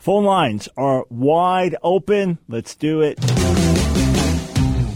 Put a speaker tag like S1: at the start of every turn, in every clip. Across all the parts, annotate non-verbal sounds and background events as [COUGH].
S1: Phone lines are wide open. Let's do it.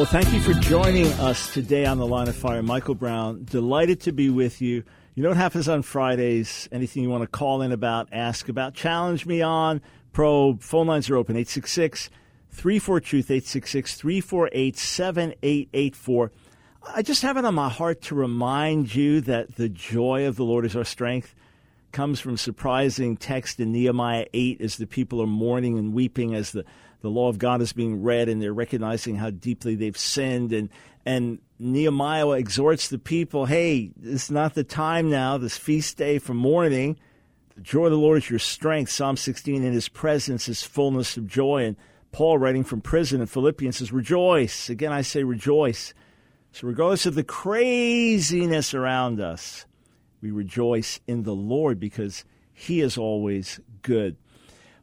S1: Well, thank you for joining us today on the Line of Fire. Michael Brown, delighted to be with you. You know what happens on Fridays? Anything you want to call in about, ask about, challenge me on, probe. Phone lines are open 866 34 Truth, 866 348 7884. I just have it on my heart to remind you that the joy of the Lord is our strength. Comes from surprising text in Nehemiah 8 as the people are mourning and weeping as the the law of God is being read and they're recognizing how deeply they've sinned and and Nehemiah exhorts the people, hey, it's not the time now, this feast day for mourning. The joy of the Lord is your strength. Psalm 16, in his presence is fullness of joy. And Paul, writing from prison in Philippians, says, rejoice. Again, I say rejoice. So, regardless of the craziness around us, we rejoice in the Lord because he is always good.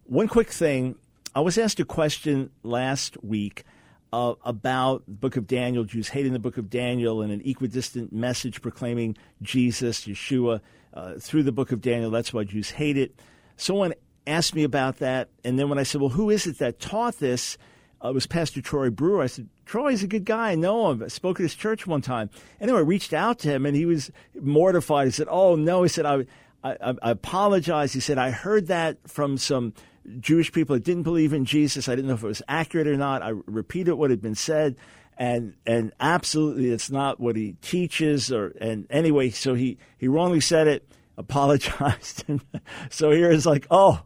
S1: One quick thing I was asked a question last week uh, about the book of Daniel, Jews hating the book of Daniel, and an equidistant message proclaiming Jesus, Yeshua, uh, through the book of Daniel. That's why Jews hate it. Someone asked me about that, and then when I said, Well, who is it that taught this? Uh, it was Pastor Troy Brewer. I said, Troy's a good guy. I know him. I spoke at his church one time. Anyway, I reached out to him, and he was mortified. He said, Oh, no. He said, I, I, I apologize. He said, I heard that from some Jewish people that didn't believe in Jesus. I didn't know if it was accurate or not. I repeated what had been said, and and absolutely, it's not what he teaches. Or and anyway, so he he wrongly said it. [LAUGHS] Apologized. so here is like, oh,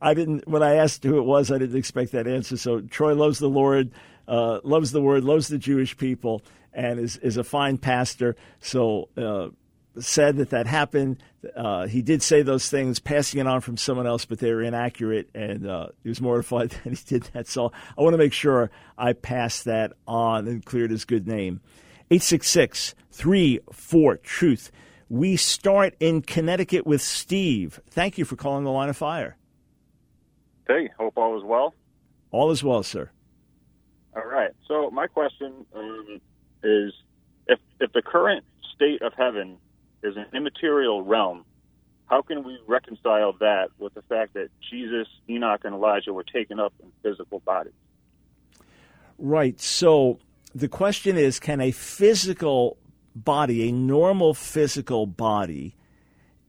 S1: I didn't. When I asked who it was, I didn't expect that answer. So Troy loves the Lord, uh, loves the Word, loves the Jewish people, and is is a fine pastor. So. Uh, said that that happened. Uh, he did say those things, passing it on from someone else, but they were inaccurate, and uh, he was mortified [LAUGHS] that he did that. So I want to make sure I pass that on and cleared his good name. 866 34 Truth. We start in Connecticut with Steve. Thank you for calling the line of fire.
S2: Hey, hope all is well.
S1: All is well, sir.
S2: All right. So my question um, is, if if the current state of heaven is an immaterial realm. How can we reconcile that with the fact that Jesus, Enoch, and Elijah were taken up in physical bodies?
S1: Right. So the question is can a physical body, a normal physical body,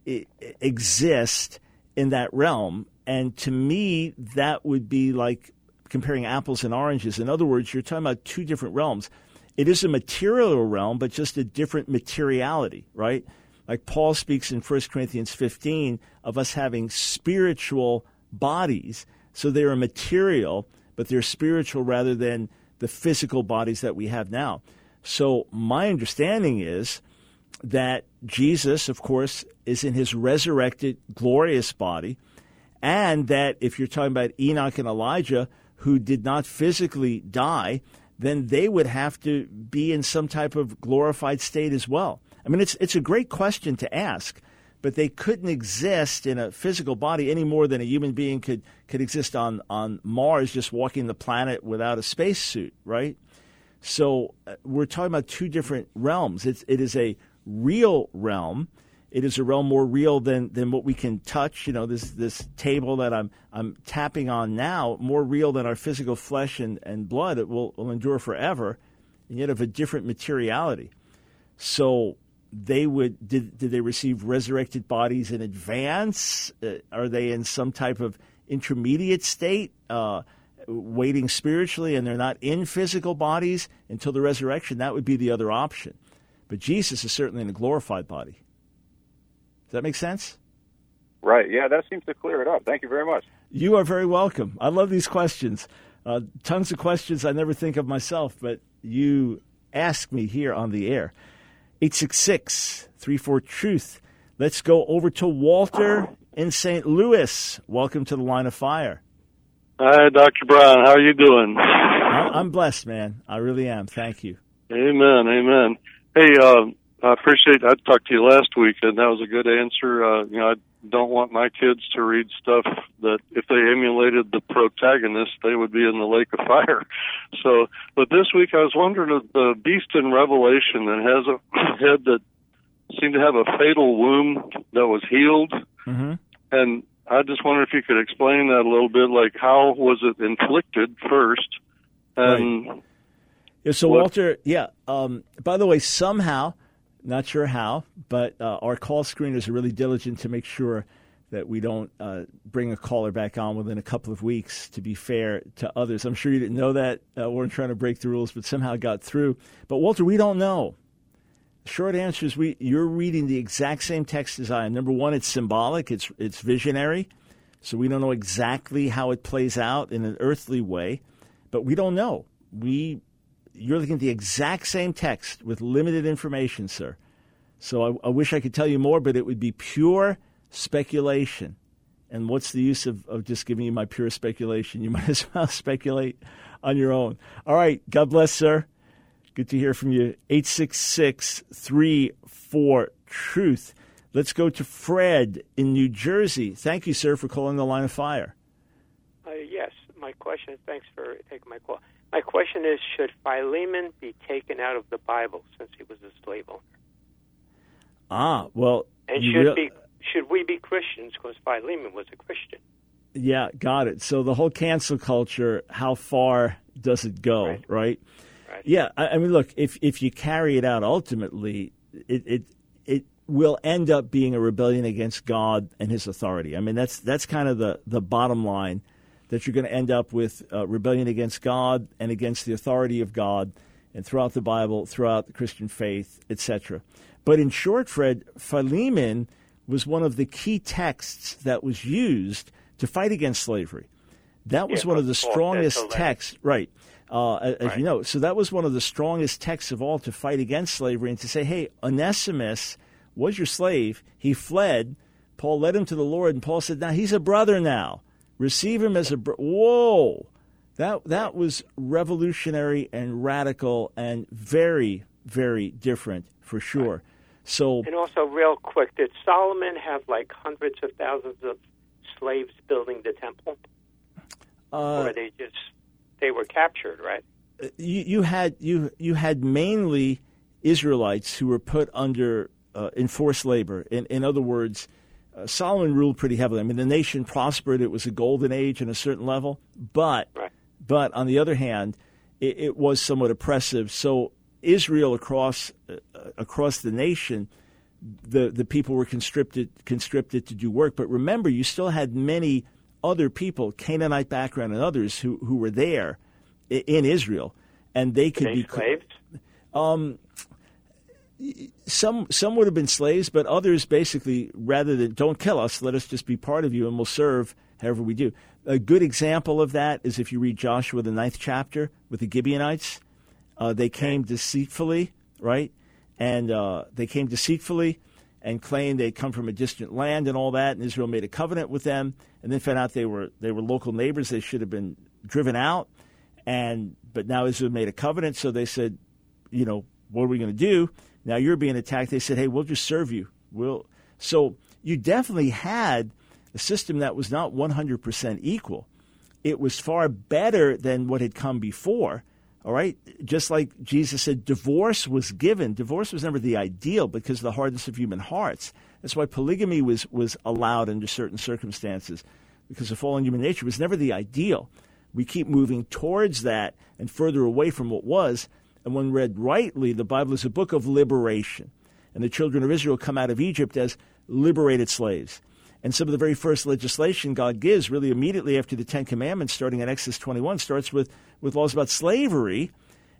S1: exist in that realm? And to me, that would be like comparing apples and oranges. In other words, you're talking about two different realms. It is a material realm, but just a different materiality, right? Like Paul speaks in 1 Corinthians 15 of us having spiritual bodies. So they're material, but they're spiritual rather than the physical bodies that we have now. So my understanding is that Jesus, of course, is in his resurrected, glorious body, and that if you're talking about Enoch and Elijah, who did not physically die, then they would have to be in some type of glorified state as well. I mean, it's it's a great question to ask, but they couldn't exist in a physical body any more than a human being could could exist on on Mars, just walking the planet without a spacesuit, right? So uh, we're talking about two different realms. It's it is a real realm. It is a realm more real than, than what we can touch. You know, this this table that I'm I'm tapping on now, more real than our physical flesh and, and blood. It will, will endure forever, and yet of a different materiality. So they would did, did they receive resurrected bodies in advance? Uh, are they in some type of intermediate state, uh, waiting spiritually, and they're not in physical bodies until the resurrection? That would be the other option. But Jesus is certainly in a glorified body. Does that make sense?
S2: Right. Yeah, that seems to clear it up. Thank you very much.
S1: You are very welcome. I love these questions. Uh, tons of questions I never think of myself, but you ask me here on the air. 866 34 Truth. Let's go over to Walter in St. Louis. Welcome to the line of fire.
S3: Hi, Dr. Brown. How are you doing?
S1: I'm blessed, man. I really am. Thank you.
S3: Amen. Amen. Hey, uh, I appreciate. I talked to you last week, and that was a good answer. Uh, you know, I don't want my kids to read stuff that if they emulated the protagonist, they would be in the lake of fire. [LAUGHS] So, but this week I was wondering if the beast in Revelation that has a [CLEARS THROAT] head that seemed to have a fatal wound that was healed,
S1: mm-hmm.
S3: and I just wonder if you could explain that a little bit. Like, how was it inflicted first? And
S1: right. yeah, so what? Walter, yeah. Um, by the way, somehow not sure how, but uh, our call screeners are really diligent to make sure that we don't uh, bring a caller back on within a couple of weeks to be fair to others. I'm sure you didn't know that. Uh, we're trying to break the rules, but somehow got through. But Walter, we don't know. Short answer is we you're reading the exact same text as I am. Number one, it's symbolic, it's it's visionary. So we don't know exactly how it plays out in an earthly way, but we don't know. We you're looking at the exact same text with limited information, sir. So I, I, wish I could tell you more, but it would be pure speculation. And what's the use of, of just giving you my pure speculation? [LAUGHS] You might as well speculate on your own. All right. God bless, sir. Good to hear from you. 866 34 Truth. Let's go to Fred in New Jersey. Thank you, sir, for calling the line of fire.
S4: Uh, yes. My question, thanks for taking my call. My question is Should Philemon be taken out of the Bible since he was a slave owner?
S1: Ah, well.
S4: And should, be, should we be Christians because Philemon was a Christian?
S1: Yeah, got it. So the whole cancel culture, how far does it go,
S4: right?
S1: right?
S4: right.
S1: Yeah, I, I, mean, look, if if you carry it out, ultimately, it, it it will end up being a rebellion against God and His authority. I mean, that's that's kind of the the bottom line that you're going to end up with uh, rebellion against God and against the authority of God, and throughout the Bible, throughout the Christian faith, etc. But in short, Fred, Philemon was one of the key texts that was used to fight against slavery. That was
S4: yeah,
S1: one of the strongest texts, right? Uh, as
S4: right.
S1: you know, so that was one of the strongest texts of all to fight against slavery and to say, hey, Onesimus was your slave. He fled. Paul led him to the Lord, and Paul said, now he's a brother now. Receive him as a bro-. whoa. That that was revolutionary and radical and very very different for sure.
S4: Right.
S1: So
S4: and also real quick, did Solomon have like hundreds of thousands of slaves building the temple,
S1: uh,
S4: or they just they were captured, right?
S1: You, you had you you had mainly Israelites who were put under uh, enforced labor. In in other words, uh, Solomon ruled pretty heavily. I mean, the nation prospered; it was a golden age in a certain level. But
S4: right.
S1: but on the other hand, it, it was somewhat oppressive. So Israel across uh, across the nation, the the people were conscripted conscripted to do work. But remember, you still had many other people, Canaanite background and others, who who were there in Israel, and they could
S4: they
S1: be
S4: slaves.
S1: Um, some some would have been slaves, but others basically rather than don't kill us, let us just be part of you, and we'll serve however we do. A good example of that is if you read Joshua the ninth chapter with the Gibeonites. Uh, they came deceitfully, right? And uh, they came deceitfully and claimed they'd come from a distant land and all that. And Israel made a covenant with them, and then found out they were they were local neighbors. They should have been driven out. And but now Israel made a covenant, so they said, you know, what are we going to do? Now you're being attacked. They said, hey, we'll just serve you. We'll so you definitely had a system that was not 100% equal. It was far better than what had come before all right? Just like Jesus said, divorce was given. Divorce was never the ideal because of the hardness of human hearts. That's why polygamy was, was allowed under certain circumstances because of fallen human nature. Was never the ideal. We keep moving towards that and further away from what was. And when read rightly, the Bible is a book of liberation. And the children of Israel come out of Egypt as liberated slaves. And some of the very first legislation God gives, really immediately after the Ten Commandments, starting in Exodus 21, starts with, with laws about slavery.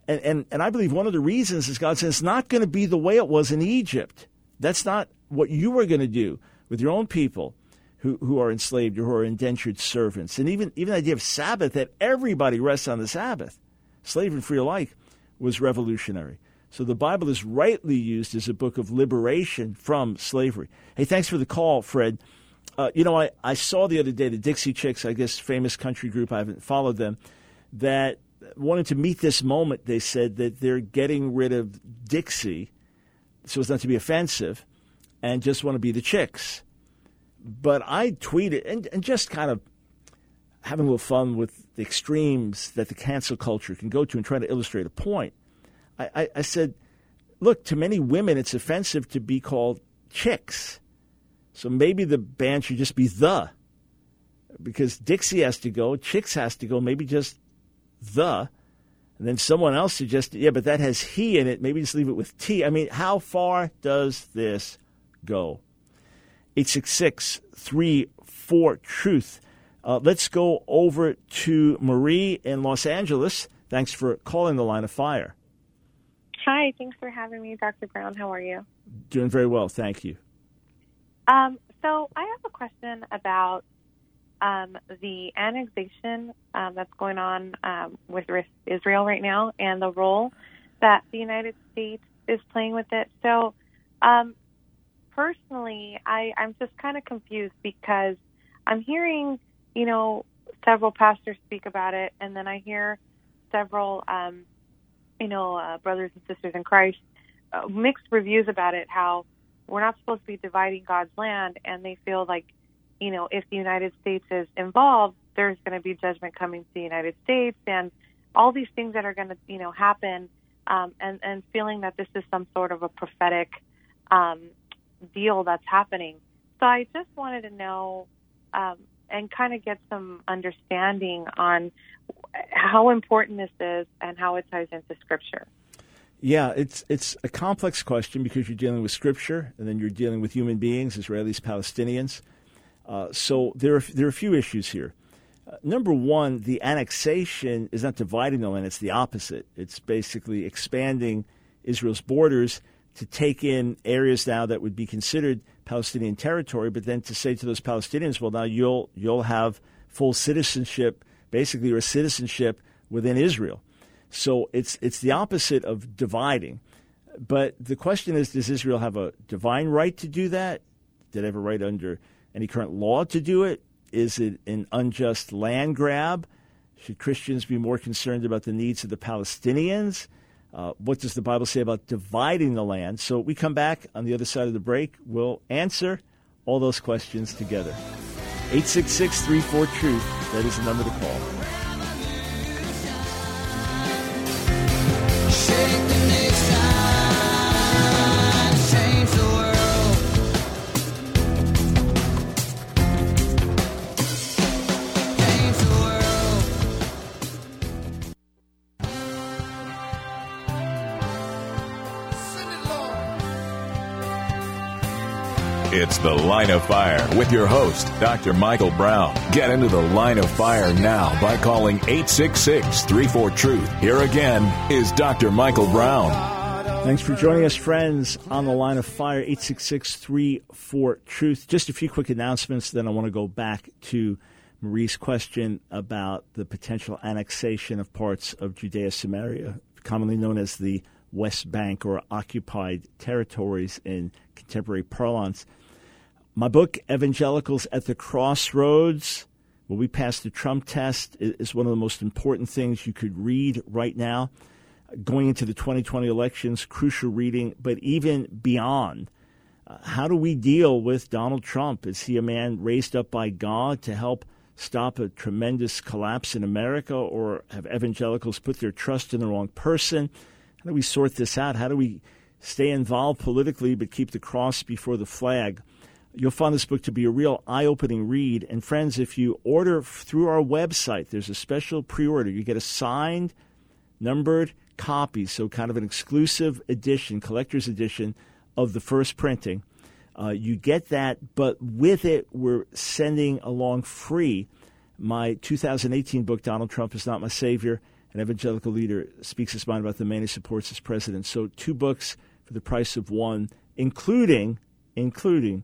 S1: And, and, and I believe one of the reasons is God says it's not going to be the way it was in Egypt. That's not what you are going to do with your own people who, who are enslaved or who are indentured servants. And even, even the idea of Sabbath, that everybody rests on the Sabbath, slave and free alike, was revolutionary. So the Bible is rightly used as a book of liberation from slavery. Hey, thanks for the call, Fred. Uh, you know, I, I saw the other day the Dixie Chicks, I guess famous country group, I haven't followed them, that wanted to meet this moment. They said that they're getting rid of Dixie so as not to be offensive and just want to be the chicks. But I tweeted and, and just kind of having a little fun with the extremes that the cancel culture can go to and trying to illustrate a point. I, I, I said, look, to many women, it's offensive to be called chicks. So maybe the band should just be the. Because Dixie has to go, Chicks has to go, maybe just the. And then someone else suggested, yeah, but that has he in it. Maybe just leave it with T. I mean, how far does this go? 866 34 Truth. Uh, let's go over to Marie in Los Angeles. Thanks for calling the line of fire.
S5: Hi, thanks for having me, Dr. Brown. How are you?
S1: Doing very well, thank you.
S5: Um, so I have a question about um, the annexation um, that's going on um, with Israel right now and the role that the United States is playing with it. So, um, personally, I, I'm just kind of confused because I'm hearing, you know, several pastors speak about it, and then I hear several, um, you know, uh, brothers and sisters in Christ uh, mixed reviews about it. How we're not supposed to be dividing God's land, and they feel like you know, if the United States is involved, there's going to be judgment coming to the United States and all these things that are going to, you know, happen, um, and and feeling that this is some sort of a prophetic um, deal that's happening. So I just wanted to know um, and kind of get some understanding on how important this is and how it ties into Scripture.
S1: Yeah, it's it's a complex question because you're dealing with Scripture and then you're dealing with human beings, Israelis, Palestinians. Uh, so there are, there are a few issues here. Uh, number one, the annexation is not dividing the land, it's the opposite. It's basically expanding Israel's borders to take in areas now that would be considered Palestinian territory, but then to say to those Palestinians, well, now you'll, you'll have full citizenship, basically, or citizenship within Israel. So it's, it's the opposite of dividing. But the question is does Israel have a divine right to do that? Did it have a right under any current law to do it? Is it an unjust land grab? Should Christians be more concerned about the needs of the Palestinians? Uh, what does the Bible say about dividing the land? So we come back on the other side of the break. We'll answer all those questions together. 866 34 Truth. That is the number to call.
S6: The Line of Fire with your host, Dr. Michael Brown. Get into the Line of Fire now by calling 866 34 Truth. Here again is Dr. Michael Brown.
S1: Thanks for joining us, friends, on the Line of Fire, 866 34 Truth. Just a few quick announcements, then I want to go back to Marie's question about the potential annexation of parts of Judea Samaria, commonly known as the West Bank or occupied territories in contemporary parlance. My book, Evangelicals at the Crossroads, Will we Pass the Trump test, is one of the most important things you could read right now. Going into the 2020 elections, crucial reading, but even beyond. Uh, how do we deal with Donald Trump? Is he a man raised up by God to help stop a tremendous collapse in America, or have evangelicals put their trust in the wrong person? How do we sort this out? How do we stay involved politically but keep the cross before the flag? You'll find this book to be a real eye opening read. And friends, if you order through our website, there's a special pre order. You get a signed, numbered copy, so kind of an exclusive edition, collector's edition of the first printing. Uh, you get that, but with it, we're sending along free my 2018 book, Donald Trump is Not My Savior. An evangelical leader speaks his mind about the man he supports as president. So, two books for the price of one, including, including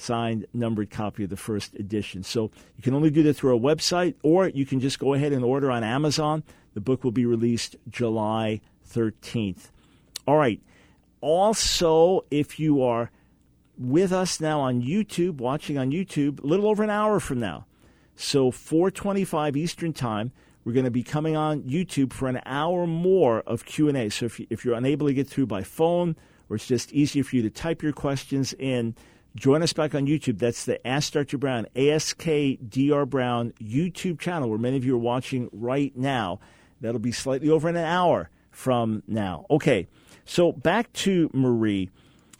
S1: signed, numbered copy of the first edition. So you can only do that through our website, or you can just go ahead and order on Amazon. The book will be released July 13th. All right. Also, if you are with us now on YouTube, watching on YouTube, a little over an hour from now. So 425 Eastern Time, we're going to be coming on YouTube for an hour more of Q&A. So if, you, if you're unable to get through by phone or it's just easier for you to type your questions in, join us back on YouTube. That's the Ask Dr. Brown, ASKDR Brown YouTube channel where many of you are watching right now. That'll be slightly over an hour from now. Okay, so back to Marie.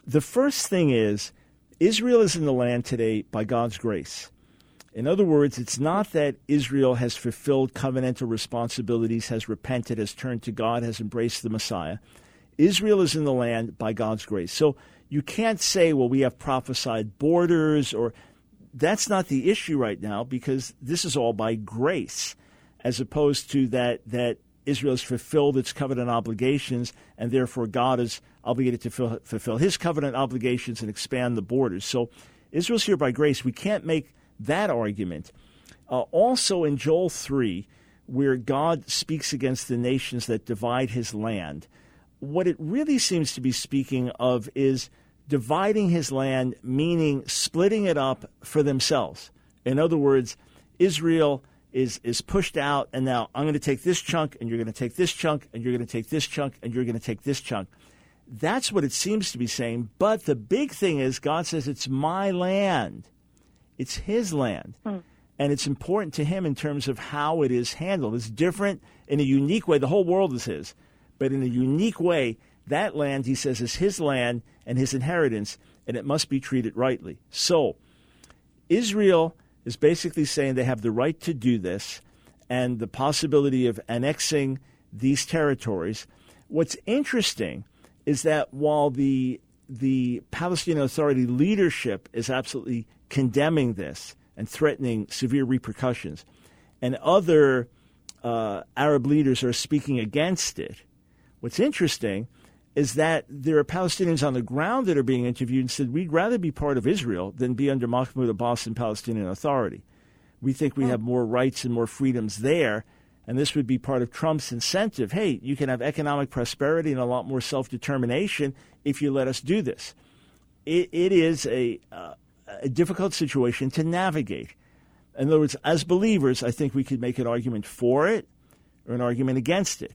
S1: The first thing is Israel is in the land today by God's grace. In other words, it's not that Israel has fulfilled covenantal responsibilities, has repented, has turned to God, has embraced the Messiah. Israel is in the land by God's grace. So you can't say, well, we have prophesied borders, or that's not the issue right now because this is all by grace, as opposed to that, that Israel has fulfilled its covenant obligations, and therefore God is obligated to fulfill his covenant obligations and expand the borders. So Israel's here by grace. We can't make that argument. Uh, also in Joel 3, where God speaks against the nations that divide his land, what it really seems to be speaking of is dividing his land, meaning splitting it up for themselves. In other words, Israel is, is pushed out, and now I'm going to take this chunk, and you're going to take this chunk, and you're going to take this chunk, and you're going to take this chunk. That's what it seems to be saying. But the big thing is, God says, it's my land. It's his land. Hmm. And it's important to him in terms of how it is handled. It's different in a unique way. The whole world is his. But in a unique way, that land, he says, is his land and his inheritance, and it must be treated rightly. So, Israel is basically saying they have the right to do this and the possibility of annexing these territories. What's interesting is that while the the Palestinian Authority leadership is absolutely condemning this and threatening severe repercussions. And other uh, Arab leaders are speaking against it. What's interesting is that there are Palestinians on the ground that are being interviewed and said, We'd rather be part of Israel than be under Mahmoud Abbas and Palestinian Authority. We think we have more rights and more freedoms there. And this would be part of Trump's incentive. Hey, you can have economic prosperity and a lot more self determination if you let us do this. it, it is a, uh, a difficult situation to navigate. In other words, as believers, I think we could make an argument for it or an argument against it.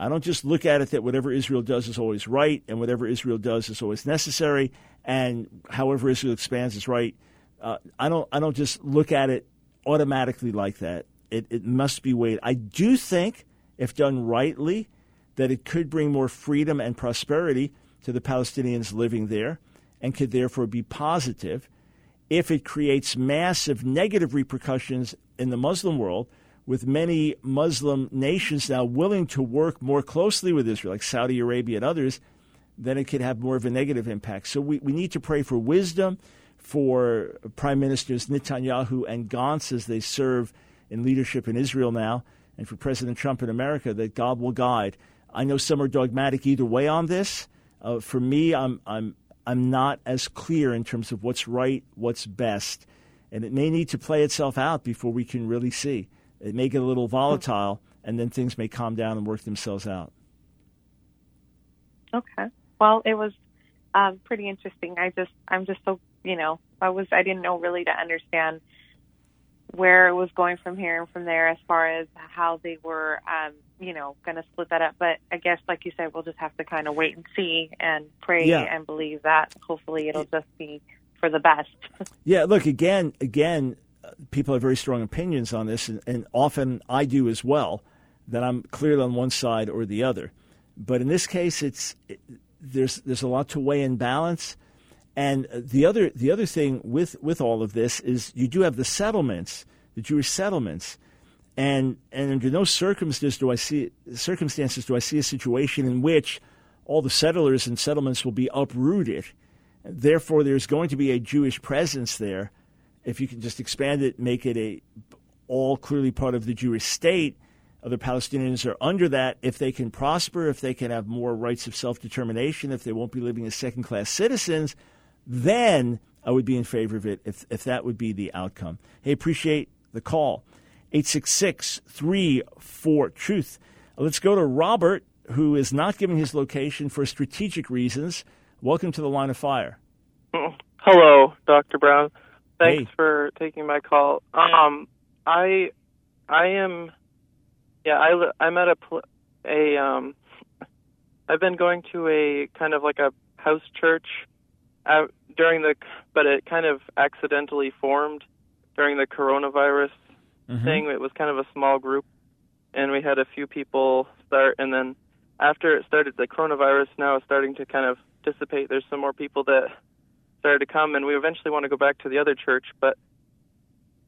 S1: I don't just look at it that whatever Israel does is always right and whatever Israel does is always necessary, and however Israel expands is right. Uh, I don't. I don't just look at it automatically like that. It, it must be weighed. I do think, if done rightly, that it could bring more freedom and prosperity to the Palestinians living there, and could therefore be positive if it creates massive negative repercussions in the Muslim world, with many Muslim nations now willing to work more closely with Israel, like Saudi Arabia and others, then it could have more of a negative impact. So we, we need to pray for wisdom for Prime Ministers Netanyahu and Gantz as they serve in leadership in Israel now, and for President Trump in America, that God will guide. I know some are dogmatic either way on this. Uh, for me, I'm, I'm I'm not as clear in terms of what's right, what's best. And it may need to play itself out before we can really see. It may get a little volatile, and then things may calm down and work themselves out.
S5: Okay. Well, it was um, pretty interesting. I just, I'm just so, you know, I was, I didn't know really to understand where it was going from here and from there as far as how they were, um, you know, going to split that up. But I guess, like you said, we'll just have to kind of wait and see and pray yeah. and believe that hopefully it'll just be for the best. [LAUGHS]
S1: yeah. Look again, again, people have very strong opinions on this, and, and often I do as well. That I'm clearly on one side or the other. But in this case, it's it, there's there's a lot to weigh in balance. And the other the other thing with with all of this is you do have the settlements, the Jewish settlements, and and under no circumstances do I see circumstances do I see a situation in which all the settlers and settlements will be uprooted. Therefore, there's going to be a Jewish presence there. If you can just expand it, make it a all clearly part of the Jewish state. Other Palestinians are under that. If they can prosper, if they can have more rights of self determination, if they won't be living as second class citizens, then I would be in favor of it if, if that would be the outcome. Hey, appreciate the call. 866 34 Truth. Uh, let's go to Robert, who is not giving his location for strategic reasons. Welcome to the line of fire.
S7: Oh, Hello, Dr. Brown. Thanks
S1: Hey.
S7: for taking my call. Um, I, I am, yeah, I, I'm at a, pl- a, um, I've been going to a kind of like a house church uh, during the, but it kind of accidentally formed during the coronavirus
S1: Mhm.
S7: thing. It was kind of a small group, and we had a few people start, and then after it started, the coronavirus now is starting to kind of dissipate. There's some more people that started to come, and we eventually want to go back to the other church, but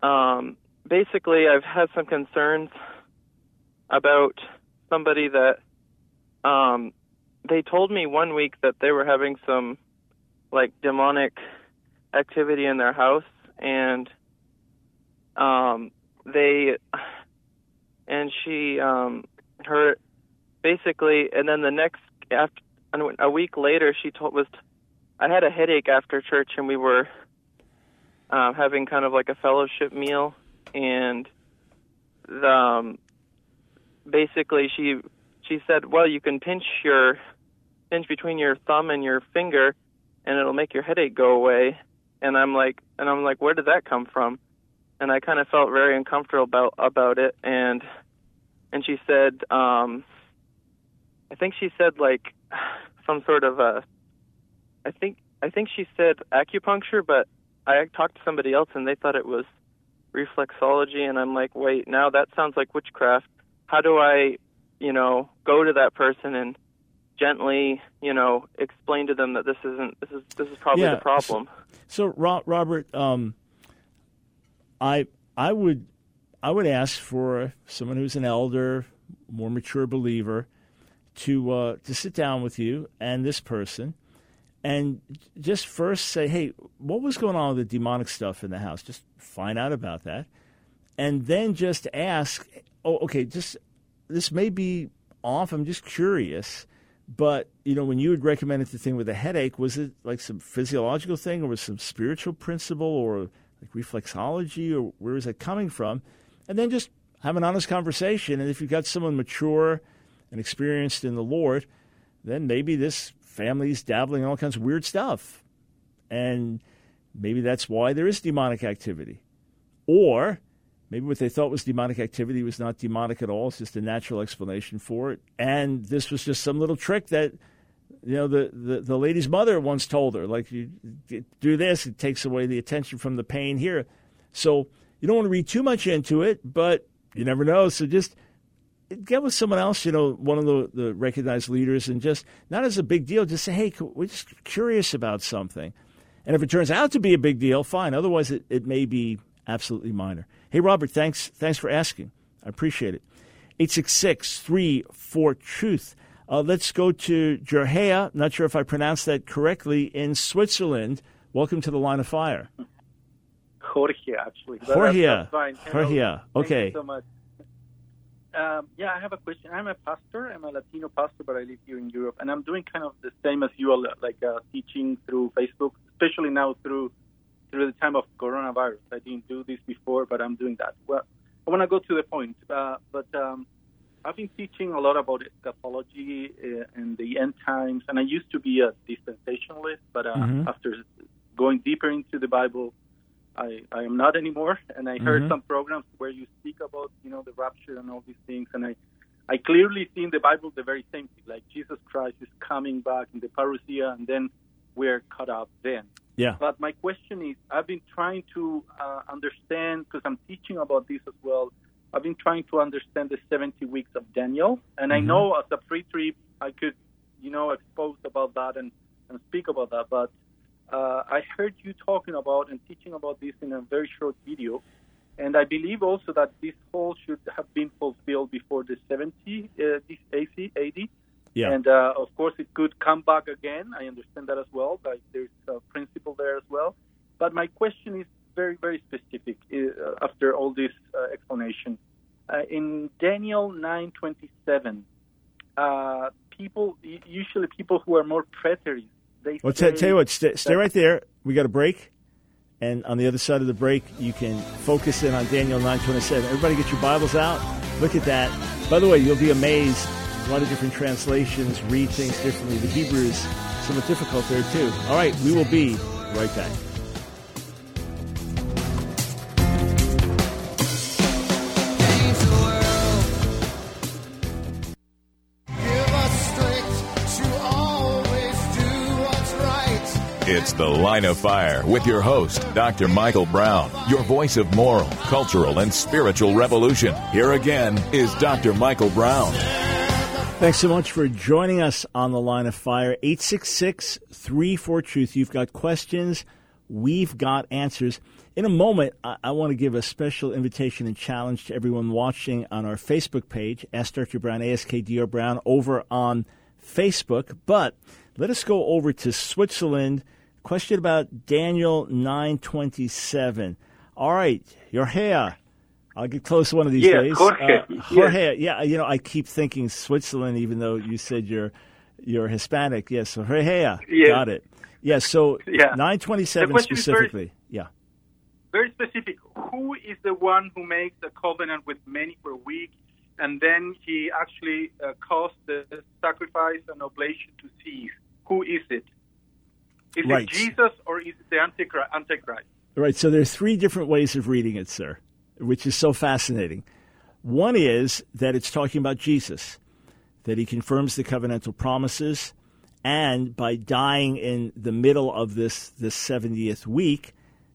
S7: um, basically, I've had some concerns about somebody that um, they told me one week that they were having some like demonic activity in their house, and um, they and she um, her basically, and then the next after a week later, she told was I had a headache after church, and we were um, having kind of like a fellowship meal, and the, um, basically she she said, "Well, you can pinch your pinch between your thumb and your finger, and it'll make your headache go away." And I'm like, and I'm like, where did that come from? And I kind of felt very uncomfortable about about it, and and she said, um, I think she said like [SIGHS] some sort of a I think I think she said acupuncture, but I talked to somebody else and they thought it was reflexology, and I'm like, wait, now that sounds like witchcraft. How do I, you know, go to that person and gently, you know, explain to them that this isn't this is this is probably
S1: Yeah,
S7: the problem.
S1: So, Ro- Robert, um, I I would I would ask for someone who's an elder, more mature believer, to uh, to sit down with you and this person, and just first say, "Hey, what was going on with the demonic stuff in the house?" Just find out about that, and then just ask, "Oh, okay, just this may be off. I'm just curious." But you know, when you had recommended the thing with the headache, was it like some physiological thing, or was some spiritual principle, or like reflexology, or where is that coming from? And then just have an honest conversation. And if you've got someone mature and experienced in the Lord, then maybe this family's dabbling in all kinds of weird stuff, and maybe that's why there is demonic activity, or Maybe what they thought was demonic activity was not demonic at all. It's just a natural explanation for it. And this was just some little trick that, you know, the, the, the lady's mother once told her, like, you do this, it takes away the attention from the pain here. So you don't want to read too much into it, but you never know. So just get with someone else, you know, one of the, the recognized leaders, and just, not as a big deal, just say, hey, we're just curious about something. And if it turns out to be a big deal, fine. Otherwise, it, it may be absolutely minor. Hey, Robert, thanks, thanks for asking. I appreciate it. 866 34 Truth. Uh, let's go to Gerhea. Not sure if I pronounced that correctly, in Switzerland. Welcome to the line of fire.
S8: Jorge, actually.
S1: Jorge.
S8: That's, that's fine. Hello.
S1: Jorge.
S8: Thank
S1: Okay.
S8: you so much. Um, yeah, I have a question. I'm a pastor. I'm a Latino pastor, but I live here in Europe, and I'm doing kind of the same as you all, like uh, teaching through Facebook, especially now through through the time of coronavirus. I didn't do this before, but I'm doing that. Well, I want to go to the point, uh, but um, I've been teaching a lot about eschatology uh, and the end times, and I used to be a dispensationalist, but uh,
S1: Mhm.
S8: after going deeper into the Bible, I, I am not anymore. And I heard
S1: Mhm.
S8: some programs where you speak about, you know, the rapture and all these things, and I, I clearly see in the Bible the very same thing, like Jesus Christ is coming back in the parousia, and then we're caught up then.
S1: Yeah.
S8: But my question is, I've been trying to uh, understand because I'm teaching about this as well. I've been trying to understand the 70 weeks of Daniel, and I
S1: Mhm.
S8: know as a pre-trip I could, you know, expose about that and, and speak about that. But uh, I heard you talking about and teaching about this in a very short video, and I believe also that this whole should have been fulfilled before the 70 uh, this AC, AD.
S1: Yeah.
S8: And uh, of course, it could come back again. I understand that as well. Like there's a principle there as well. But my question is very, very specific. Uh, after all this uh, explanation, uh, in Daniel 9:27, uh, people usually people who are more preterists, they
S1: Well, t- tell you what, stay, stay right there. We got a break. And on the other side of the break, you can focus in on Daniel 927. Everybody get your Bibles out. Look at that. By the way, you'll be amazed. A lot of different translations read things differently. The Hebrew is somewhat difficult there, too. All right, we will be Right back.
S6: It's The Line of Fire with your host, Dr. Michael Brown, your voice of moral, cultural, and spiritual revolution. Here again is Dr. Michael Brown.
S1: Thanks so much for joining us on The Line of Fire. 866 34 Truth. You've got questions, we've got answers. In a moment, I, I want to give a special invitation and challenge to everyone watching on our Facebook page, Ask Dr. Brown, ASKDR Brown, over on Facebook. But let us go over to Switzerland. Question about Daniel 927. All right, your hair. I'll get close one of these
S8: yeah,
S1: days.
S8: Jorge.
S1: Uh, Jorge. Yeah, you know, I keep thinking Switzerland, even though you said you're you're Hispanic. Yes, so Jorge.
S8: Yeah.
S1: Got it. Yeah, so
S8: Yeah.
S1: 927
S8: The question is very-
S1: specifically. yeah.
S8: Very specific. Who is the one who makes a covenant with many for a week, and then he actually uh, caused the sacrifice and oblation to cease? Who is it? Is
S1: Right.
S8: it Jesus or is it the Antichrist? Antichrist?
S1: Right. So there are three different ways of reading it, sir, which is so fascinating. One is that it's talking about Jesus, that he confirms the covenantal promises, and by dying in the middle of this this seventieth week,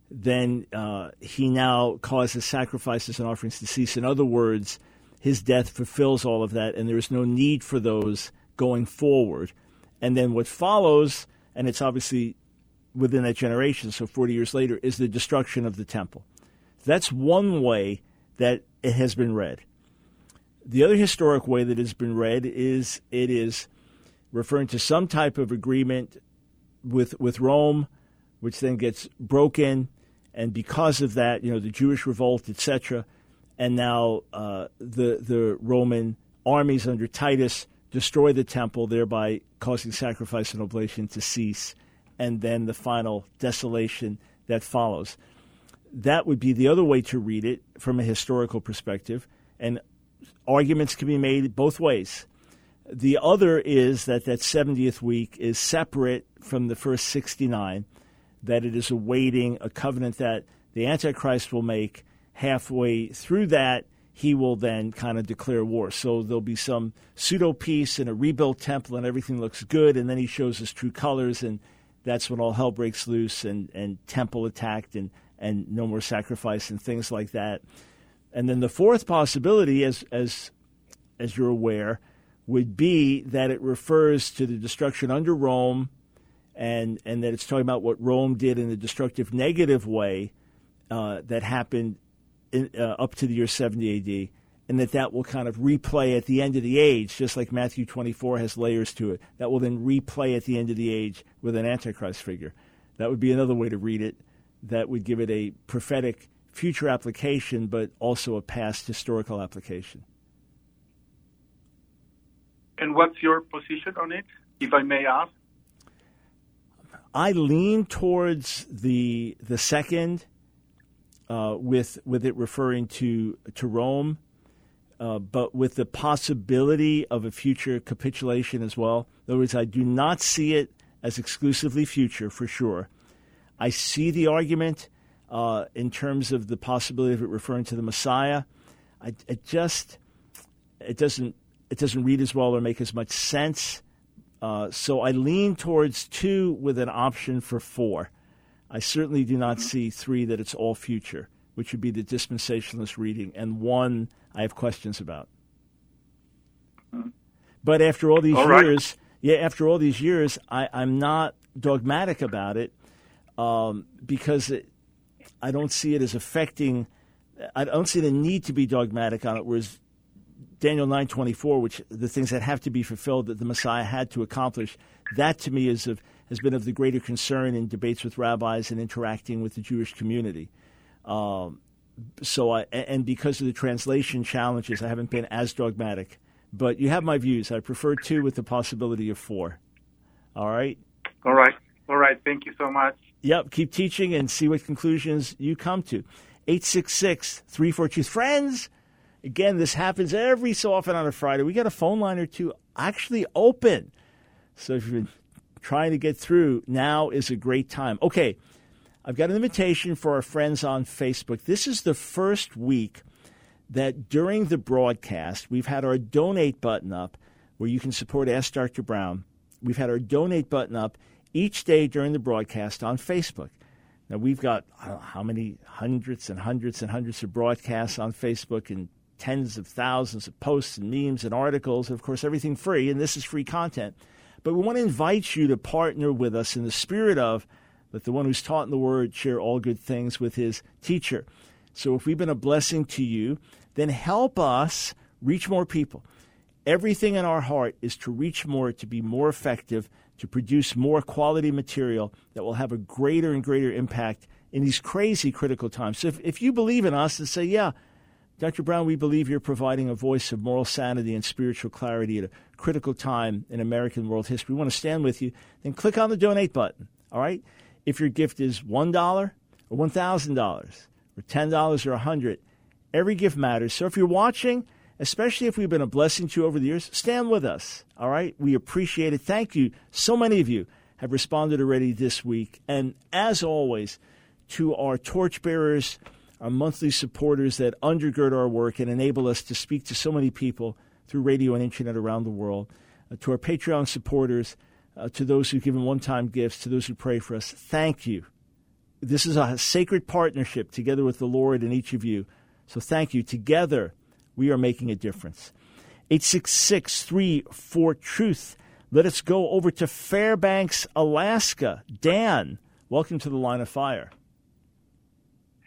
S1: then uh, he now causes sacrifices and offerings to cease. In other words, his death fulfills all of that, and there is no need for those going forward. And then what follows, and it's obviously within that generation, so 40 years later, is the destruction of the temple. That's one way that it has been read. The other historic way that it's been read is it is referring to some type of agreement with with Rome, which then gets broken, and because of that, you know, the Jewish revolt, etc., and now uh, the the Roman armies under Titus destroy the temple, thereby causing sacrifice and oblation to cease, and then the final desolation that follows. That would be the other way to read it from a historical perspective, and arguments can be made both ways. The other is that that 70th week is separate from the first 69, that it is awaiting a covenant that the Antichrist will make. Halfway through that, he will then kind of declare war. So there'll be some pseudo peace and a rebuilt temple, and everything looks good. And then he shows his true colors, and that's when all hell breaks loose, and, and temple attacked, and, and no more sacrifice, and things like that. And then the fourth possibility, as, as, as you're aware, would be that it refers to the destruction under Rome and, and that it's talking about what Rome did in a destructive negative way uh, that happened in, uh, up to the year 70 AD, and that that will kind of replay at the end of the age, just like Matthew 24 has layers to it. That will then replay at the end of the age with an Antichrist figure. That would be another way to read it. That would give it a prophetic future application, but also a past historical application.
S8: And what's your position on it, if I may ask?
S1: I lean towards the the second, uh, with with it referring to to Rome, uh, but with the possibility of a future capitulation as well. In other words, I do not see it as exclusively future for sure. I see the argument uh, in terms of the possibility of it referring to the Messiah. I, it just it doesn't it doesn't read as well or make as much sense. Uh, so I lean towards two with an option for four. I certainly do not see three that it's all future, which would be the dispensationalist reading, and one I have questions about. But after all these
S8: All right.
S1: years, yeah, after all these years, I, I'm not dogmatic about it um, because it, I don't see it as affecting. I don't see the need to be dogmatic on it. Whereas Daniel nine twenty four, which the things that have to be fulfilled that the Messiah had to accomplish, that to me is of has been of the greater concern in debates with rabbis and interacting with the Jewish community. Um, so I and because of the translation challenges, I haven't been as dogmatic. But you have my views. I prefer two with the possibility of four. All right.
S8: All right. All right. Thank you so much.
S1: Yep, keep teaching and see what conclusions you come to. 866 342 Friends, again, this happens every so often on a Friday. We got a phone line or two actually open. So if you've been trying to get through, now is a great time. Okay, I've got an invitation for our friends on Facebook. This is the first week that during the broadcast, we've had our donate button up where you can support Ask Dr. Brown. We've had our donate button up each day during the broadcast on Facebook. Now, we've got how many hundreds and hundreds and hundreds of broadcasts on Facebook and tens of thousands of posts and memes and articles. Of course, everything free, and this is free content. But we want to invite you to partner with us in the spirit of let the one who's taught in the word share all good things with his teacher. So if we've been a blessing to you, then help us reach more people. Everything in our heart is to reach more, to be more effective, to produce more quality material that will have a greater and greater impact in these crazy critical times. So if, if you believe in us and say, yeah, Dr. Brown, we believe you're providing a voice of moral sanity and spiritual clarity at a critical time in American world history. We want to stand with you. Then click on the donate button. All right? If your gift is $1 or $1,000 or $10 or 100 every gift matters. So if you're watching, especially if we've been a blessing to you over the years, stand with us. All right? We appreciate it. Thank you. So many of you have responded already this week. And as always, to our torchbearers, our monthly supporters that undergird our work and enable us to speak to so many people through radio and internet around the world, uh, to our Patreon supporters, uh, to those who've given one time gifts, to those who pray for us, thank you. This is a sacred partnership together with the Lord and each of you. So thank you. Together, we are making a difference. 866 34 Truth. Let us go over to Fairbanks, Alaska. Dan, welcome to the line of fire.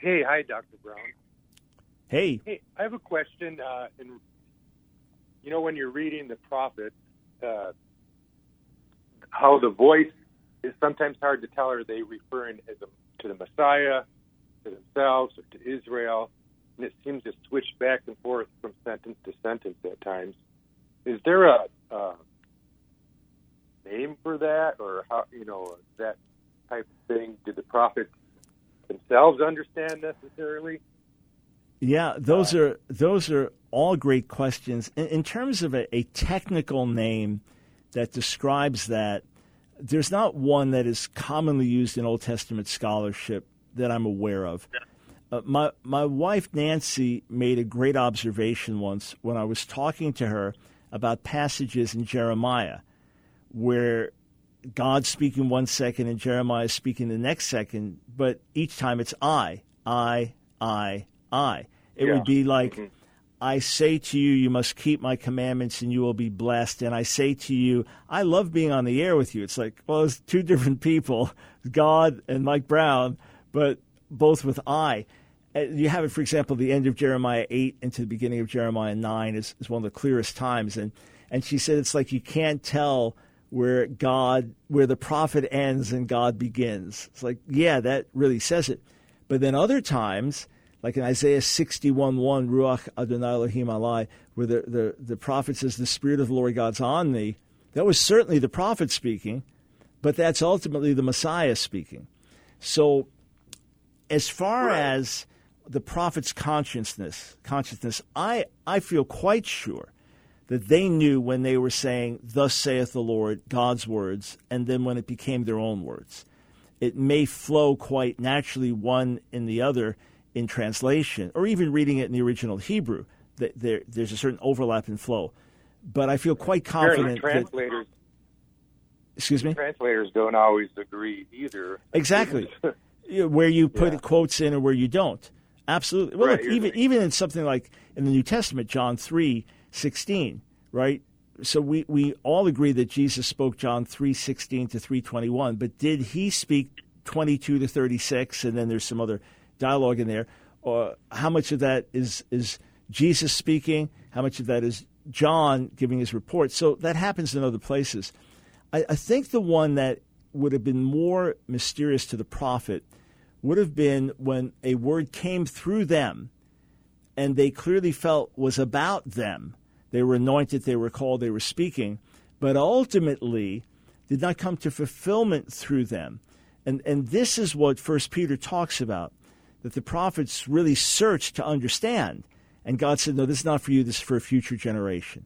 S9: Hey, hi, Dr. Brown.
S1: Hey.
S9: Hey, I have a question. Uh, and you know, when you're reading the prophet, uh, how the voice is sometimes hard to tell are they referring as a, to the Messiah, to themselves, or to Israel, and it seems to switch back and forth from sentence to sentence at times. Is there a, a name for that, or how you know that type of thing? Did the prophets themselves understand necessarily?
S1: Yeah, those are those are all great questions. In, in terms of a, a, technical name that describes that, there's not one that is commonly used in Old Testament scholarship that I'm aware of. Uh, my my wife Nancy made a great observation once when I was talking to her about passages in Jeremiah where God's speaking one second and Jeremiah speaking the next second, but each time it's I, I, I, I. It yeah. would be like, mm-hmm. I say to you, you must keep my commandments and you will be blessed. And I say to you, I love being on the air with you. It's like, well, it's two [LAUGHS] different people, God and Mike Brown, but both with I. Uh, you have it, for example, the end of Jeremiah 8 into the beginning of Jeremiah 9 is, is one of the clearest times. And, and she said it's like you can't tell where God, where the prophet ends and God begins. It's like, yeah, that really says it. But then other times, like in Isaiah 61 1, Ruach Adonai Elohim Alai, where the, the, the prophet says, The Spirit of the Lord God's on me, that was certainly the prophet speaking, but that's ultimately the Messiah speaking. So, as far right. as the prophet's consciousness, consciousness, I, I feel quite sure that they knew when they were saying, Thus saith the Lord, God's words, and then when it became their own words. It may flow quite naturally one in the other in translation, or even reading it in the original Hebrew. There, there's a certain overlap and flow. But I feel quite confident.
S9: translators,
S1: that, excuse me?
S9: Translators don't always agree either.
S1: Exactly. [LAUGHS] where you put yeah. quotes in or where you don't. Absolutely. Well, right, look, even, even in something like in the New Testament, John 3, 16, right? So we, we all agree that Jesus spoke John 3:16 to 3:21, but did he speak 22 to 36 and then there's some other dialogue in there? Or how much of that is is Jesus speaking? How much of that is John giving his report? So that happens in other places. I, I think the one that would have been more mysterious to the prophet would have been when a word came through them and they clearly felt was about them they were anointed, they were called, they were speaking, but ultimately did not come to fulfillment through them. And, and this is what First Peter talks about, that the prophets really searched to understand. And God said, no, this is not for you, this is for a future generation.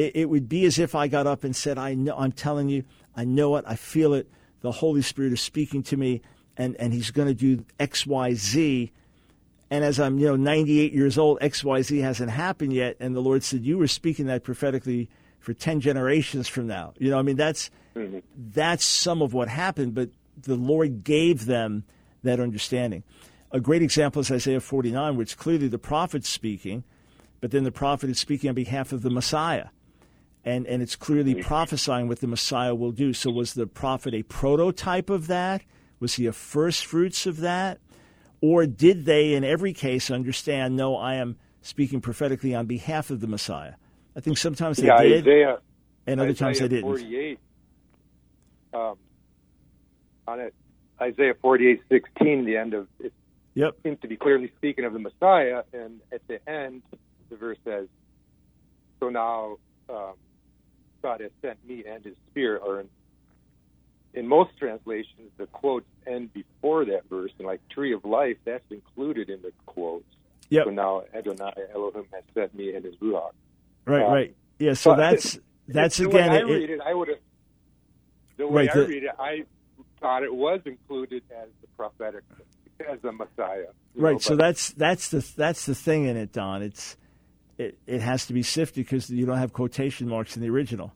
S1: it, it would be as if I got up and said, I know, I'm telling you, I know it, I feel it, the Holy Spirit is speaking to me, and, and He's going to do X, Y, Z. And as I'm, you know, 98 years old, X, Y, Z hasn't happened yet. And the Lord said, You were speaking that prophetically for 10 generations from now. You know, I mean, that's, mm-hmm. that's some of what happened, but the Lord gave them that understanding. A great example is Isaiah 49, which clearly the prophet's speaking, but then the prophet is speaking on behalf of the Messiah. And, and it's clearly prophesying what the Messiah will do. So, was the prophet a prototype of that? Was he a first fruits of that? Or did they, in every case, understand, no, I am speaking prophetically on behalf of the Messiah? I think sometimes they
S9: yeah,
S1: did,
S9: Isaiah,
S1: and other
S9: Isaiah
S1: times they didn't.
S9: 48, um, on it, Isaiah 48, 16, the end of it
S1: yep.
S9: seems to be clearly speaking of the Messiah, and at the end, the verse says, "So now um, God has sent me and His Spirit." Or in, in most translations, the quotes end before that verse, and like "tree of life," that's included in the quotes.
S1: Yep.
S9: So now Adonai Elohim has sent me and His Ruach.
S1: Right, um, right. Yeah, so that's [LAUGHS] that's
S9: the
S1: again.
S9: Way I
S1: it,
S9: read it, I would have. The way
S1: Right,
S9: I
S1: the-
S9: read it, I thought it was included as the prophetic, as the Messiah.
S1: Right.
S9: know,
S1: so that's that's the that's the thing in it, Don. It's it, it has to be sifted because you don't have quotation marks in the original.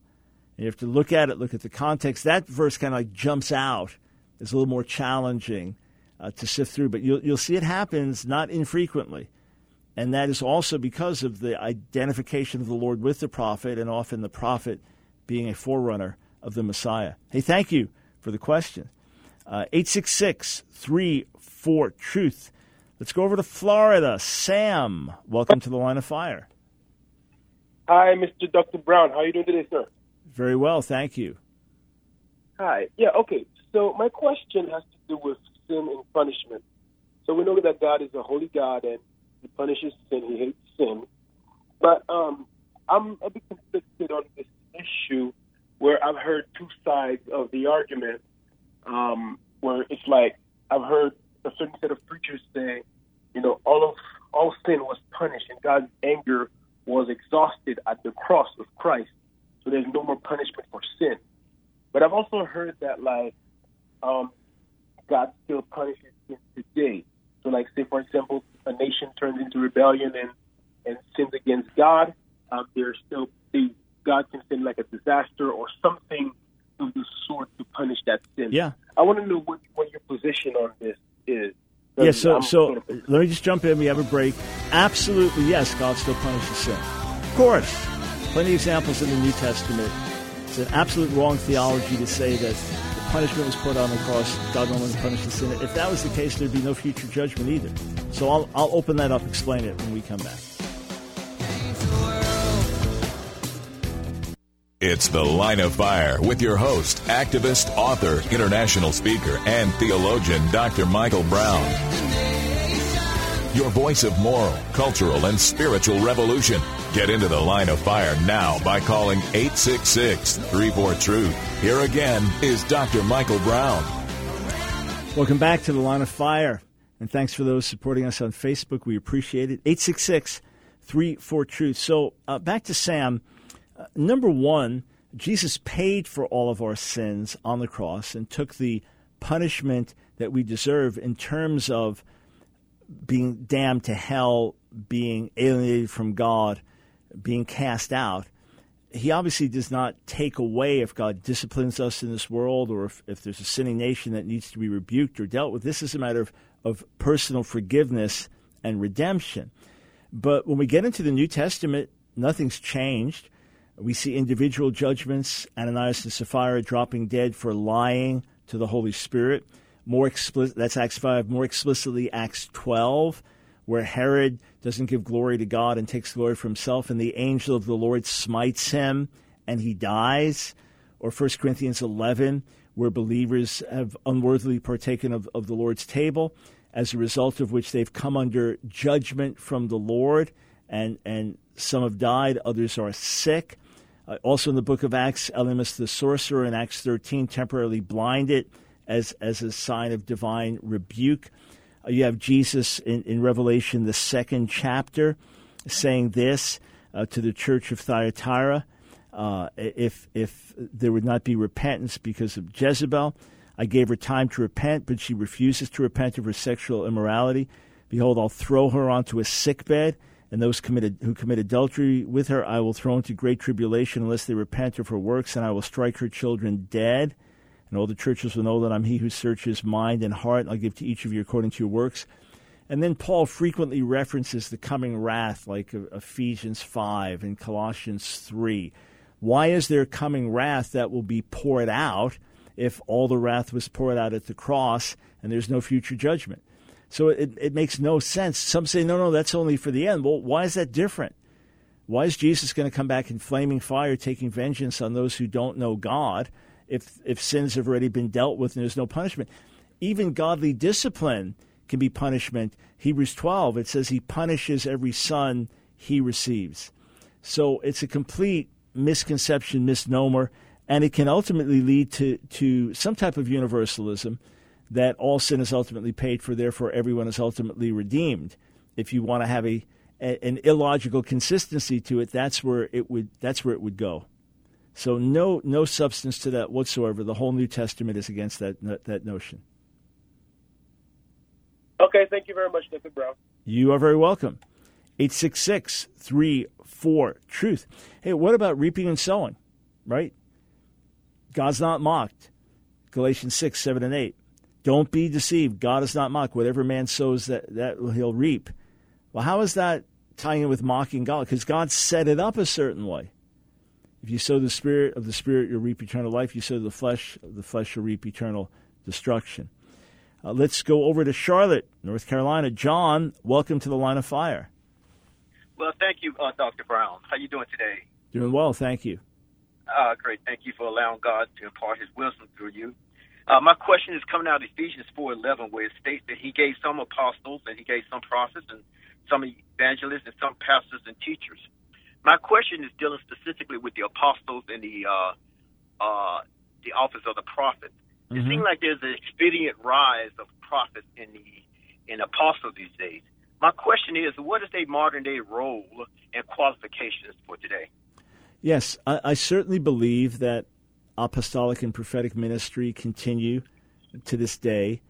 S1: You have to look at it, look at the context. That verse kind of like jumps out. It's a little more challenging uh, to sift through, but you'll you'll see it happens not infrequently, and that is also because of the identification of the Lord with the prophet, and often the prophet being a forerunner of the Messiah. Hey, thank you for the question. Uh, 866 34 Truth. Let's go over to Florida. Sam, welcome to the line of fire.
S10: Hi, Mr. Dr. Brown. How are you doing today, sir?
S1: Very well, thank you.
S10: Hi. Yeah, okay. So my question has to do with sin and punishment. So we know that God is a holy God and he punishes sin, he hates sin. But um, I'm a bit conflicted on this issue where I've heard two sides of the argument um, where it's like I've heard a certain set of preachers saying, you know, all of all sin was punished and God's anger was exhausted at the cross of Christ. So there's no more punishment for sin. But I've also heard that like um, God still punishes sin today. So like say for example, a nation turns into rebellion and and sins against God, um, there's still the God can send like a disaster or something of the sort to punish that sin.
S1: Yeah.
S10: I want to know what, what your position on this is.
S1: Yeah, so
S10: I'm
S1: so
S10: sort of-
S1: let me just jump in. We have a break. Absolutely, yes, God still punishes sin. Of course, plenty of examples in the New Testament. It's an absolute wrong theology to say that the punishment was put on the cross. God no longer punishes sin. If that was the case, there'd be no future judgment either. So I'll I'll open that up, explain it when we come back.
S6: It's The Line of Fire with your host, activist, author, international speaker, and theologian, Dr. Michael Brown. Your voice of moral, cultural, and spiritual revolution. Get into The Line of Fire now by calling 866 34 Truth. Here again is Dr. Michael Brown.
S1: Welcome back to the Line of Fire. And thanks for those supporting us on Facebook. We appreciate it. 866 34 Truth. So uh, back to Sam. Uh, number one, Jesus paid for all of our sins on the cross and took the punishment that we deserve in terms of being damned to hell, being alienated from God, being cast out. He obviously does not take away if God disciplines us in this world or if, if there's a sinning nation that needs to be rebuked or dealt with. This is a matter of, of personal forgiveness and redemption. But when we get into the New Testament, nothing's changed. We see individual judgments, Ananias and Sapphira dropping dead for lying to the Holy Spirit. More explicit, that's Acts 5. More explicitly, Acts 12, where Herod doesn't give glory to God and takes glory for himself, and the angel of the Lord smites him and he dies. Or 1 Corinthians 11, where believers have unworthily partaken of, of the Lord's table, as a result of which they've come under judgment from the Lord, and, and some have died, others are sick. Uh, also in the book of Acts, Elymas the sorcerer in Acts 13 temporarily blinded as, as a sign of divine rebuke. Uh, you have Jesus in, in Revelation, the second chapter, saying this uh, to the church of Thyatira uh, if if there would not be repentance because of Jezebel. I gave her time to repent, but she refuses to repent of her sexual immorality. Behold, I'll throw her onto a sick bed, and those committed, who commit adultery with her I will throw into great tribulation unless they repent of her works, and I will strike her children dead. And all the churches will know that I'm he who searches mind and heart. I'll give to each of you according to your works. And then Paul frequently references the coming wrath, like Ephesians 5 and Colossians 3. Why is there coming wrath that will be poured out if all the wrath was poured out at the cross and there's no future judgment? So it, it makes no sense. Some say, no, no, that's only for the end. Well, why is that different? Why is Jesus going to come back in flaming fire, taking vengeance on those who don't know God if, if sins have already been dealt with and there's no punishment? Even godly discipline can be punishment. Hebrews 12, it says he punishes every son he receives. So it's a complete misconception, misnomer, and it can ultimately lead to, to some type of universalism that all sin is ultimately paid for, therefore everyone is ultimately redeemed. If you want to have a, a, an illogical consistency to it, that's where it would that's where it would go. So no no substance to that whatsoever. The whole New Testament is against that that notion.
S10: Okay, thank you very much, Dr. Brown.
S1: You are very welcome. 866 34 Truth. Hey, what about reaping and sowing? Right? God's not mocked. Galatians 6, 7, and 8. Don't be deceived. God is not mocked. Whatever man sows, that, that he'll reap. Well, how is that tying in with mocking God? Because God set it up a certain way. If you sow the spirit of the spirit, you'll reap eternal life. You sow the flesh of the flesh, you'll reap eternal destruction. Uh, let's go over to Charlotte, North Carolina. John, welcome to the line of fire.
S11: Well, thank you, uh, Dr. Brown. How are you doing today?
S1: Doing well, thank you.
S11: Uh, great. Thank you for allowing God to impart His wisdom through you. Uh, my question is coming out of Ephesians 4:11, where it states that He gave some apostles, and He gave some prophets, and some evangelists, and some pastors and teachers. My question is dealing specifically with the apostles and the uh, uh, the office of the prophet. Mm-hmm. It seems like there's an expedient rise of prophets in the in apostles these days. My question is, what is their modern day role and qualifications for today?
S1: Yes, I, I certainly believe that apostolic and prophetic ministry continue to this day,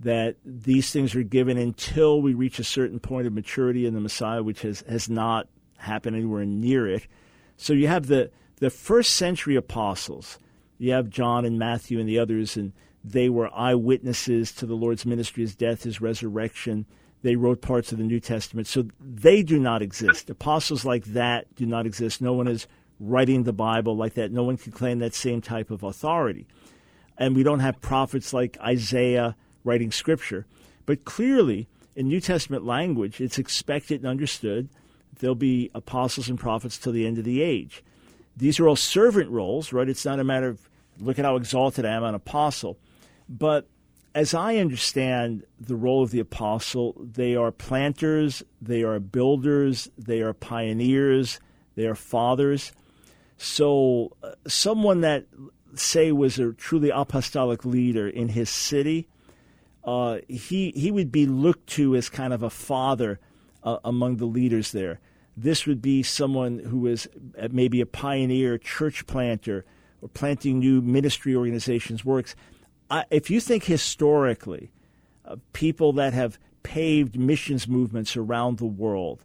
S1: that these things are given until we reach a certain point of maturity in the Messiah, which has, has not happened anywhere near it. So you have the, the first century apostles, you have John and Matthew and the others, and they were eyewitnesses to the Lord's ministry, his death, his resurrection. They wrote parts of the New Testament. So they do not exist. Apostles like that do not exist. No one is writing the Bible like that. No one can claim that same type of authority. And we don't have prophets like Isaiah writing scripture. But clearly, in New Testament language, it's expected and understood there'll be apostles and prophets till the end of the age. These are all servant roles, right? It's not a matter of look at how exalted I am, an apostle. But as I understand the role of the apostle, they are planters, they are builders, they are pioneers, they are fathers. So, uh, someone that, say, was a truly apostolic leader in his city, uh, he, he would be looked to as kind of a father uh, among the leaders there. This would be someone who was uh, maybe a pioneer, church planter, or planting new ministry organizations works. I, if you think historically, uh, people that have paved missions movements around the world,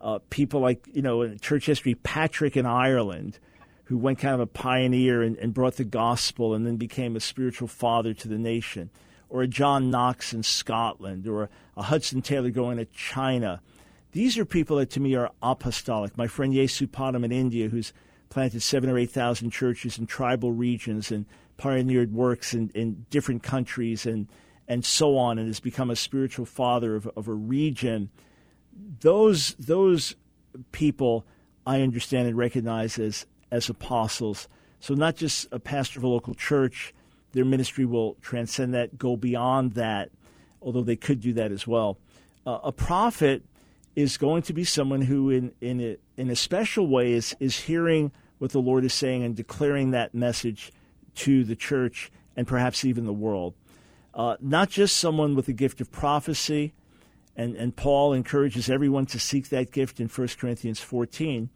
S1: uh, people like, you know, in church history, Patrick in Ireland, who went kind of a pioneer and, and brought the gospel and then became a spiritual father to the nation, or a John Knox in Scotland, or a, a Hudson Taylor going to China. These are people that to me are apostolic. My friend Yesupadam in India, who's planted seven or eight thousand churches in tribal regions and pioneered works in, in different countries and and so on, and has become a spiritual father of, of a region those those people I understand and recognize as as apostles. So not just a pastor of a local church, their ministry will transcend that, go beyond that, although they could do that as well. Uh, a prophet is going to be someone who, in in a, in a special way, is is hearing what the Lord is saying and declaring that message to the church and perhaps even the world. Uh, not just someone with the gift of prophecy and, and Paul encourages everyone to seek that gift in 1 Corinthians 14.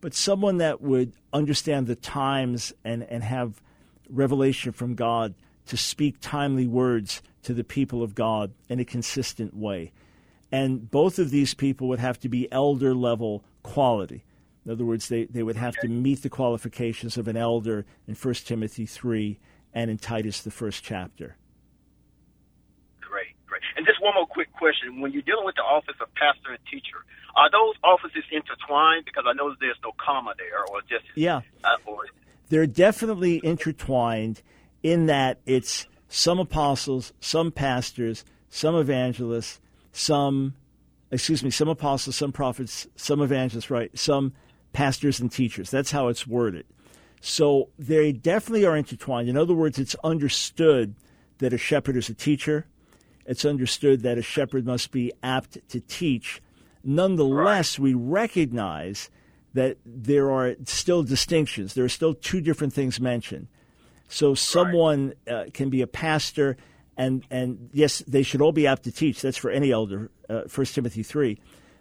S1: but someone that would understand the times and, and have revelation from God to speak timely words to the people of God in a consistent way. And both of these people would have to be elder level quality. In other words, they, they would have to meet the qualifications of an elder in 1 Timothy 3 and in Titus, the first chapter.
S11: Great, great. And just one more quick question. When you're dealing with the office of pastor and teacher, are those offices intertwined? Because I know there's no comma there, or just
S1: yeah,
S11: uh, or
S1: they're definitely intertwined in that it's some apostles, some pastors, some evangelists, some excuse me, some apostles, some prophets, some evangelists, right? Some pastors and teachers. That's how it's worded. So they definitely are intertwined. In other words, it's understood that a shepherd is a teacher. It's understood that a shepherd must be apt to teach Nonetheless, right. we recognize that there are still distinctions. There are still two different things mentioned. So someone right. uh, can be a pastor, and and yes, they should all be apt to teach. That's for any elder. Uh, First uh, Timothy three,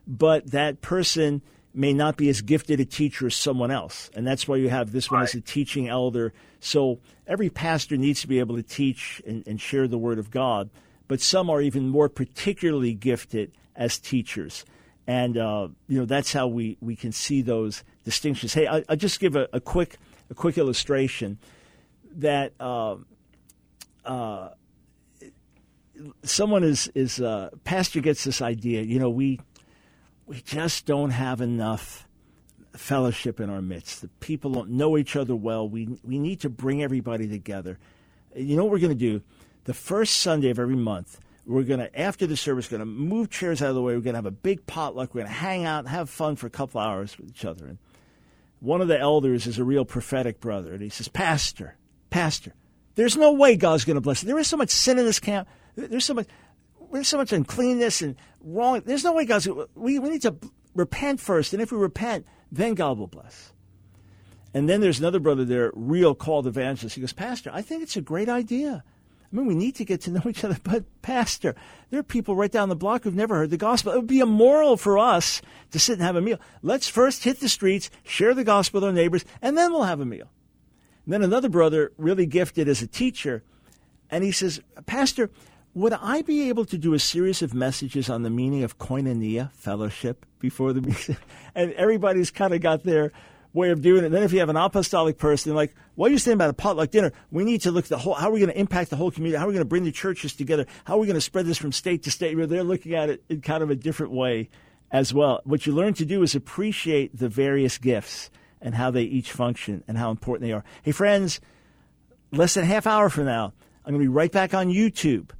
S1: but that person may not be as gifted a teacher as someone else, and that's why you have this one as a teaching elder. So every pastor needs to be able to teach and, and share the word of God, but some are even more particularly gifted as teachers and uh, you know that's how we, we can see those distinctions. Hey, I, will just give a, a, quick a quick illustration that uh, uh, someone is is uh, pastor gets this idea. You know, we we just don't have enough fellowship in our midst. The people don't know each other well. We we need to bring everybody together. You know what we're going to do? The first Sunday of every month, we're going to, after the service, going to move chairs out of the way. We're going to have a big potluck. We're going to hang out and have fun for a couple hours with each other. And one of the elders is a real prophetic brother. And he says, Pastor, Pastor, there's no way God's going to bless you. There is so much sin in this camp. There's so much, there's so much uncleanness and wrong. There's no way God's we, we need to repent first. And if we repent, then God will bless. And then there's another brother there, real called evangelist. He goes, Pastor, I think it's a great idea. I mean, we need to get to know [LAUGHS] each other. But, Pastor, there are people right down the block who've never heard the gospel. It would be immoral for us to sit and have a meal. Let's first hit the streets, share the gospel with our neighbors, and then we'll have a meal. And then another brother, really gifted as a teacher, and he says, Pastor, would I be able to do a series of messages on the meaning of koinonia, fellowship, before the? [LAUGHS] And everybody's kind of got their way of doing it. And then if you have an apostolic person, like, what are you saying about a potluck dinner? We need to look at the whole, how are we going to impact the whole community? How are we going to bring the churches together? How are we going to spread this from state to state? They're looking at it in kind of a different way as well. What you learn to do is appreciate the various gifts and how they each function and how important they are. Hey, friends, less than half hour from now, I'm going to be right back on YouTube.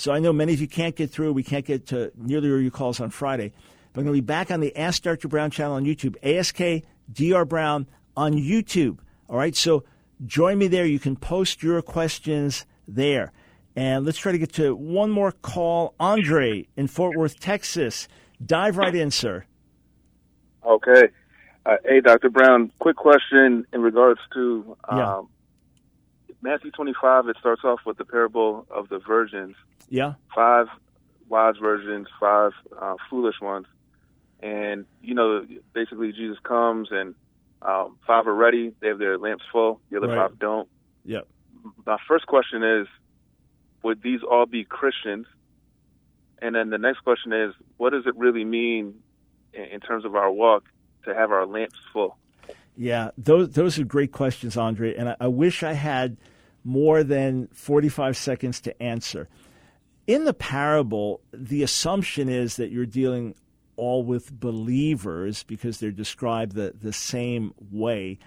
S1: So I know many of you can't get through. We can't get to nearly all your calls on Friday. But I'm going to be back on the Ask Dr. Brown channel on YouTube, ASK Dr. Brown on YouTube. All right, so join me there. You can post your questions there. And let's try to get to one more call. Andre in Fort Worth, Texas. Dive right in, sir.
S12: Okay. Uh, hey, Dr. Brown, quick question in regards to um. Matthew 25. It starts off with the parable of the virgins.
S1: Yeah.
S12: Five wise virgins, five uh, foolish ones and you know, basically Jesus comes and um, five are ready; they have their lamps full. The other right. five don't.
S1: Yeah.
S12: My first question is, would these all be Christians? And then the next question is, what does it really mean in, in terms of our walk to have our lamps full?
S1: Yeah, those those are great questions, Andre, and I, I wish I had more than forty five seconds to answer. In the parable, the assumption is that you're dealing all with believers because they're described the, the same way.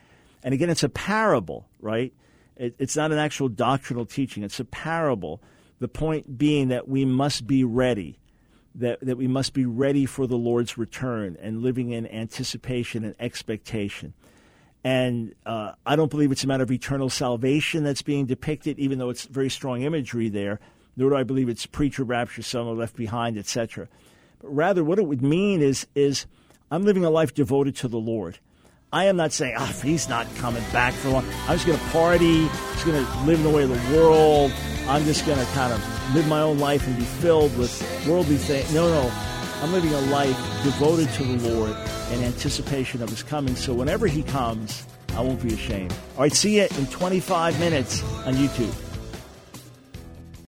S1: And again, it's a parable, right? It, it's not an actual doctrinal teaching, it's a parable. The point being that we must be ready, that, that we must be ready for the Lord's return and living in anticipation and expectation. And uh, I don't believe it's a matter of eternal salvation that's being depicted, even though it's very strong imagery there. Nor do I believe it's pre-trib rapture, some are left behind, etc. But rather, what it would mean is, is I'm living a life devoted to the Lord. I am not saying, oh, he's not coming back for long. I'm just going to party, I'm just going to live in the way of the world. I'm just going to kind of live my own life and be filled with worldly things. No, no. I'm living a life devoted to the Lord in anticipation of his coming. So whenever he comes, I won't be ashamed. All right, see you in 25 minutes on YouTube.